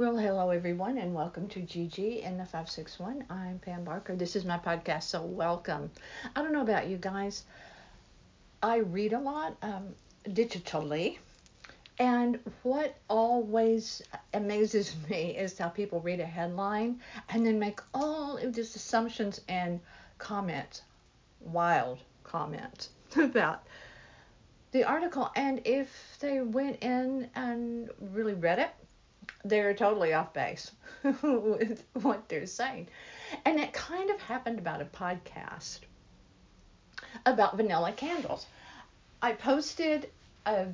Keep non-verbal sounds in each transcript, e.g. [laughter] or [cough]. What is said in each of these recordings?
Well, hello everyone, and welcome to GG in the 561. I'm Pam Barker. This is my podcast, so welcome. I don't know about you guys. I read a lot um, digitally, and what always amazes [laughs] me is how people read a headline and then make all of these assumptions and comments, wild comments [laughs] about the article. And if they went in and really read it, they're totally off base [laughs] with what they're saying. And it kind of happened about a podcast about vanilla candles. I posted a,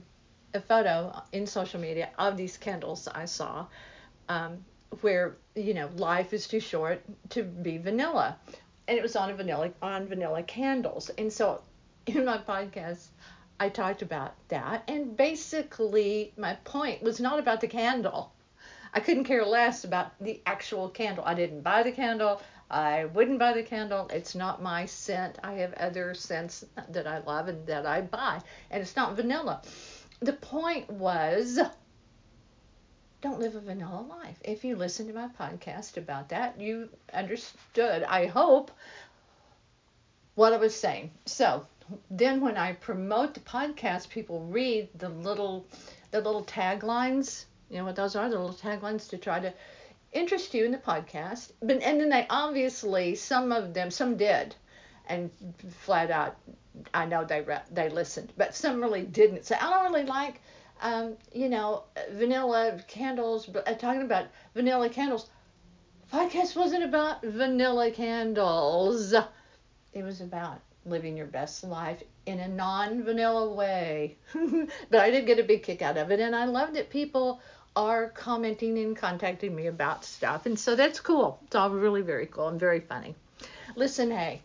a photo in social media of these candles I saw um, where, you know, life is too short to be vanilla. And it was on a vanilla on vanilla candles. And so in my podcast I talked about that and basically my point was not about the candle I couldn't care less about the actual candle. I didn't buy the candle. I wouldn't buy the candle. It's not my scent. I have other scents that I love and that I buy, and it's not vanilla. The point was don't live a vanilla life. If you listen to my podcast about that, you understood, I hope, what I was saying. So then when I promote the podcast, people read the little the little taglines you know what those are? The little taglines to try to interest you in the podcast. But and then they obviously some of them some did, and flat out I know they re- they listened, but some really didn't. So I don't really like. Um, you know, vanilla candles, but uh, talking about vanilla candles. Podcast wasn't about vanilla candles. It was about living your best life in a non vanilla way. [laughs] but I did get a big kick out of it, and I loved it. People are commenting and contacting me about stuff. And so that's cool. It's all really very cool and very funny. Listen, hey,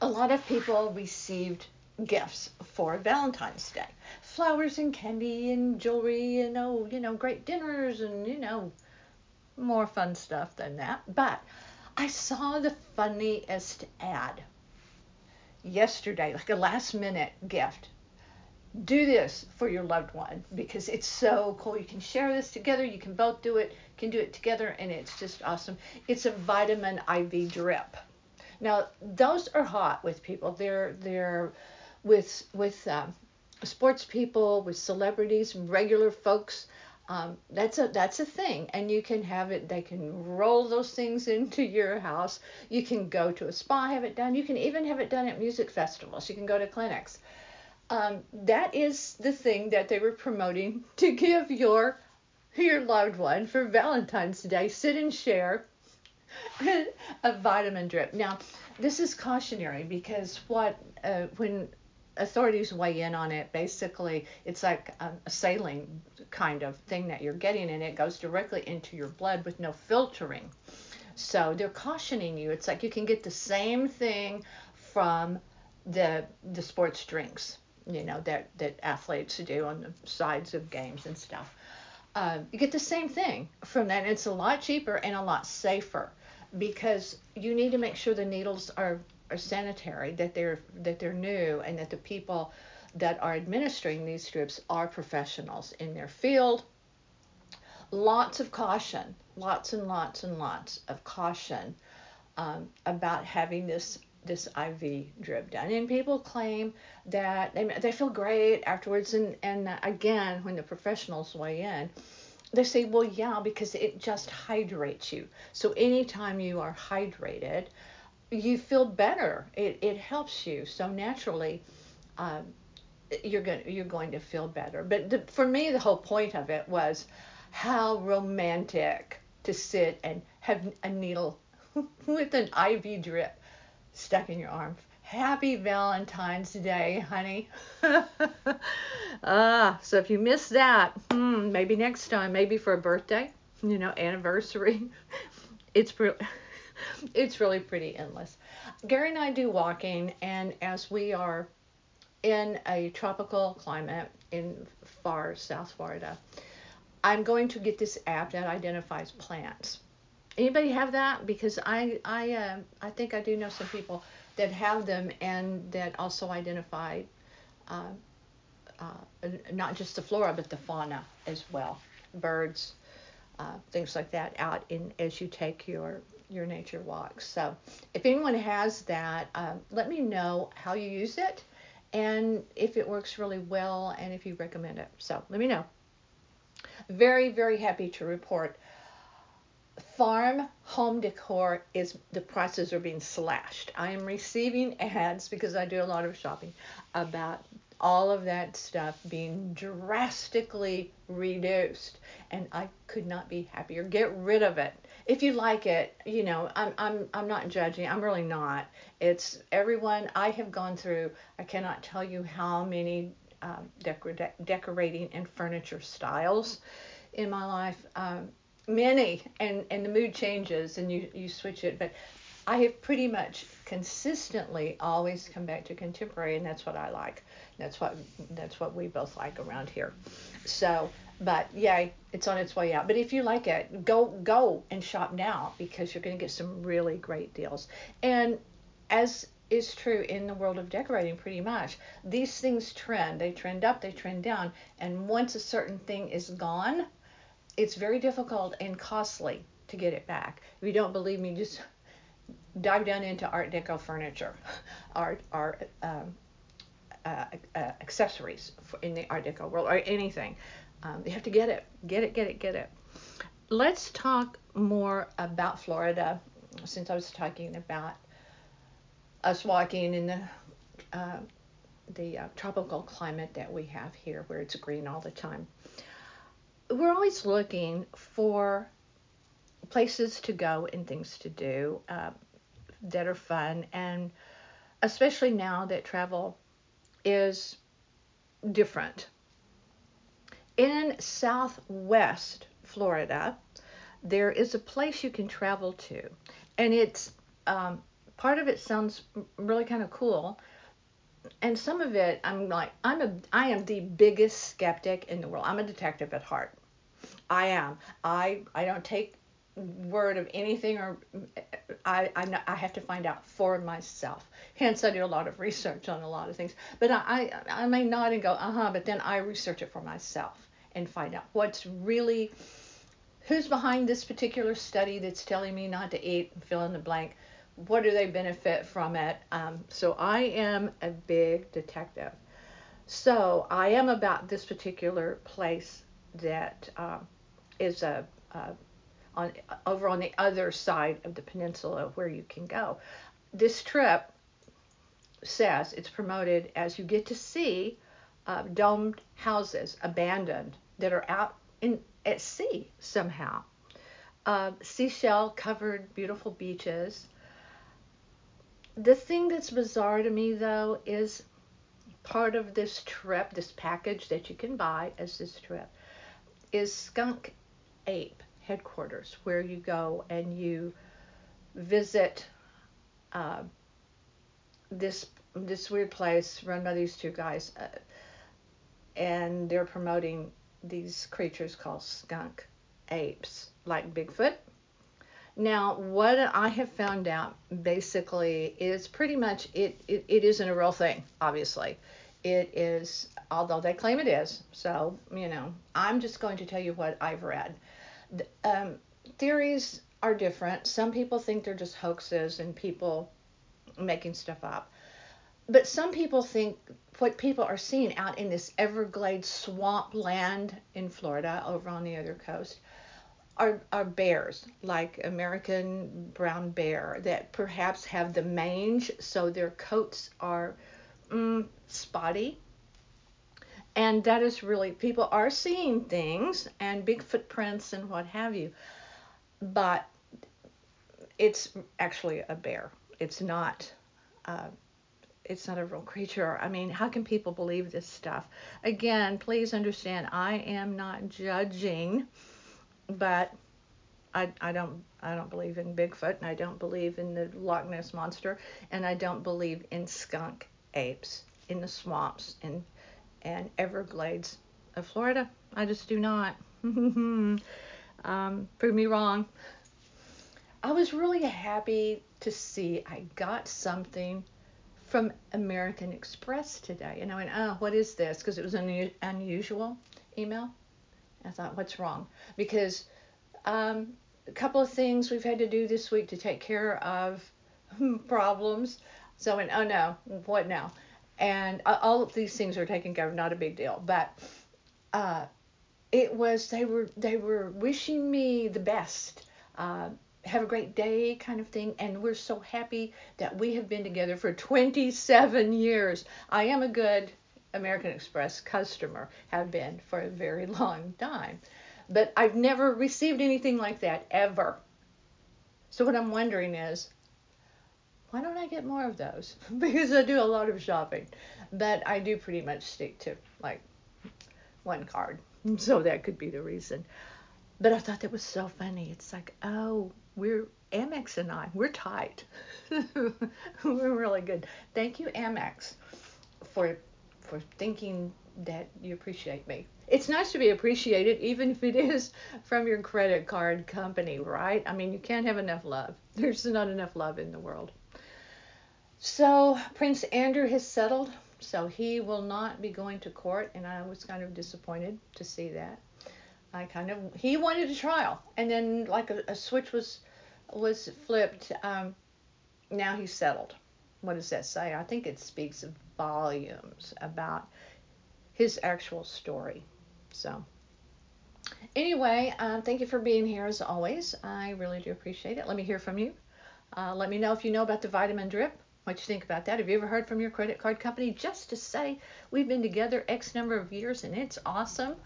a lot of people received gifts for Valentine's Day flowers and candy and jewelry and oh, you know, great dinners and, you know, more fun stuff than that. But I saw the funniest ad yesterday, like a last minute gift do this for your loved one because it's so cool. You can share this together. You can both do it. Can do it together, and it's just awesome. It's a vitamin IV drip. Now those are hot with people. They're they're with with um, sports people, with celebrities, regular folks. Um, that's a that's a thing, and you can have it. They can roll those things [laughs] into your house. You can go to a spa, have it done. You can even have it done at music festivals. You can go to clinics um, that is the thing that they were promoting [laughs] to give your your loved one for Valentine's Day. Sit and share [laughs] a vitamin drip. Now, this is cautionary because what uh, when authorities weigh in on it, basically it's like a, a saline kind of thing that you're getting, and it goes directly into your blood with no filtering. So they're cautioning you. It's like you can get the same thing from the the sports drinks you know that that athletes do on the sides of games and stuff. Uh, you get the same thing from that. It's a lot cheaper and a lot safer because you need to make sure the needles are, are sanitary, that they're that they're new, and that the people that are administering these strips are professionals in their field. Lots of caution, lots and lots and lots of caution um, about having this this IV drip done. And people claim that they, they feel great afterwards. And, and again, when the professionals weigh in, they say, well, yeah, because it just hydrates you. So anytime you are hydrated, you feel better. It, it helps you. So naturally, um, you're going you're going to feel better. But the, for me, the whole point of it was how romantic to sit and have a needle [laughs] with an IV drip stuck in your arm. Happy Valentine's Day, honey. [laughs] ah, so if you miss that, hmm, maybe next time, maybe for a birthday, you know, anniversary. [laughs] It's it's really pretty endless. Gerry and I do walking, and as we are in a tropical climate in far South Florida, I'm going to get this app that identifies plants Anybody have that? Because I I uh, I think I do know some people that have them and that also identify uh, uh, not just the flora but the fauna as well, birds, uh, things like that out in as you take your your nature walks. So if anyone has that, um, let me know how you use it and if it works really well and if you recommend it. So let me know. Very, very happy to report farm home decor is the prices are being slashed. I am receiving ads because I do a lot of shopping about all of that stuff being drastically reduced and I could not be happier. Get rid of it. If you like it, you know, I'm I'm I'm not judging. I'm really not. It's everyone I have gone through. I cannot tell you how many um, decor- decorating and furniture styles in my life. Um, many, and and the mood changes and you you switch it, but I have pretty much consistently always come back to contemporary, and that's what I like. That's what that's what we both like around here. So, but yeah, it's on its way out. But if you like it, go go and shop now because you're going to get some really great deals. And as is true in the world of decorating pretty much. These things trend. They trend up, they trend down, and once a certain thing is gone, it's very difficult and costly to get it back. If you don't believe me, just dive down into Art Deco furniture, [laughs] art, art um, uh, uh, accessories in the Art Deco world, or anything. Um, you have to get it, get it, get it, get it. Let's talk more about Florida, since I was talking about us walking in the uh, the uh, tropical climate that we have here, where it's green all the time. We're always looking for places to go and things to do uh, that are fun, and especially now that travel is different. In southwest Florida, there is a place you can travel to, and it's um, part of it sounds really kind of cool, and some of it I'm like I'm a I am the biggest skeptic in the world. I'm a detective at heart. I am. I I don't take word of anything or I, I, I have to find out for myself. Hence, I do a lot of research on a lot of things. But I, I, I may nod and go, uh huh, but then I research it for myself and find out what's really, who's behind this particular study that's telling me not to eat, and fill in the blank. What do they benefit from it? Um, so I am a big detective. So I am about this particular place that uh, is a, a on over on the other side of the peninsula where you can go. This trip says it's promoted as you get to see uh, domed houses abandoned that are out in at sea somehow. Uh, seashell covered beautiful beaches. The thing that's bizarre to me though is part of this trip, this package that you can buy as this trip, is skunk ape headquarters where you go and you visit uh, this this weird place run by these two guys, uh, and they're promoting these creatures called skunk apes, like Bigfoot. Now, what I have found out basically is pretty much it, it, it isn't a real thing, obviously. It is, although they claim it is. So, you know, I'm just going to tell you what I've read um, theories are different. Some people think they're just hoaxes and people making stuff up. But some people think what people are seeing out in this Everglades swamp land in Florida over on the other coast are, are bears, like American brown bear, that perhaps have the mange, so their coats are mm, spotty and that is really, people are seeing things and big footprints and what have you, but it's actually a bear. It's not. Uh, it's not a real creature. I mean, how can people believe this stuff? Again, please understand, I am not judging, but I, I don't I don't believe in Bigfoot and I don't believe in the Loch Ness monster and I don't believe in skunk apes in the swamps and and Everglades of Florida. I just do not. [laughs] um, prove me wrong. I was really happy to see I got something from American Express today. And I went, oh, what is this? Because it was an unusual email. I thought, what's wrong? Because Um, a couple of things we've had to do this week to take care of [laughs] problems. So, and oh no, what now? And all of these things are taken care of, not a big deal. But uh, it was they were they were wishing me the best. Uh, have a great day kind of thing and we're so happy that we have been together for 27 years. I am a good american express customer have been for a very [laughs] long time but i've never received anything like that ever. So what i'm wondering is why don't i get more of those? [laughs] Because i do a lot of shopping but i do pretty much stick to like one card. [laughs] So that could be the reason. But I thought that was so funny. It's like, oh, we're Amex and I, we're tight. [laughs] we're really good. Thank you, Amex, for for thinking that you appreciate me. It's nice to be appreciated, even if it is from your credit card company, right? I mean, you can't have enough love. [laughs] There's not enough love in the world. So Prince Andrew has settled, so he will not be going to court, and I was kind of disappointed to see that. I kind of he wanted a trial, and then like a, a switch was was flipped. Um, now he's settled. What does that say? I think it speaks volumes about his actual story. So anyway, uh, thank you for being here as always. I really do appreciate it. Let me hear from you. Uh, let me know if you know about the vitamin drip. What you think about that? Have you ever heard from your credit card company just to say we've been together X number of years and it's awesome?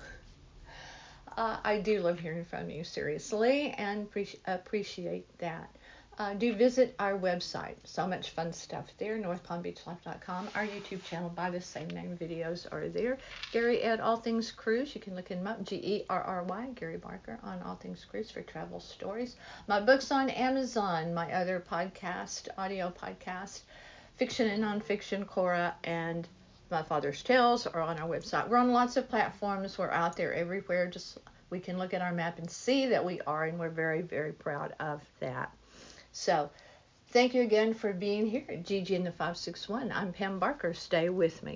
Uh, I do love hearing from you, seriously, and pre- appreciate that. Uh, do visit our website. So much fun stuff there, northpalmbeachlife.com. Our YouTube channel by the same name videos are there. Gerry at All Things Cruise, you can look him up, G E R R Y, Gerry Barker on All Things Cruise for travel stories. My books on Amazon, my other podcast, audio podcast, fiction and nonfiction, Cora, and my Father's Tales are on our website. We're on lots of platforms. We're out there everywhere. Just we can look at our map and see that we are, and we're very, very proud of that. So, thank you again for being here at GG in the 561. I'm Pam Barker. Stay with me.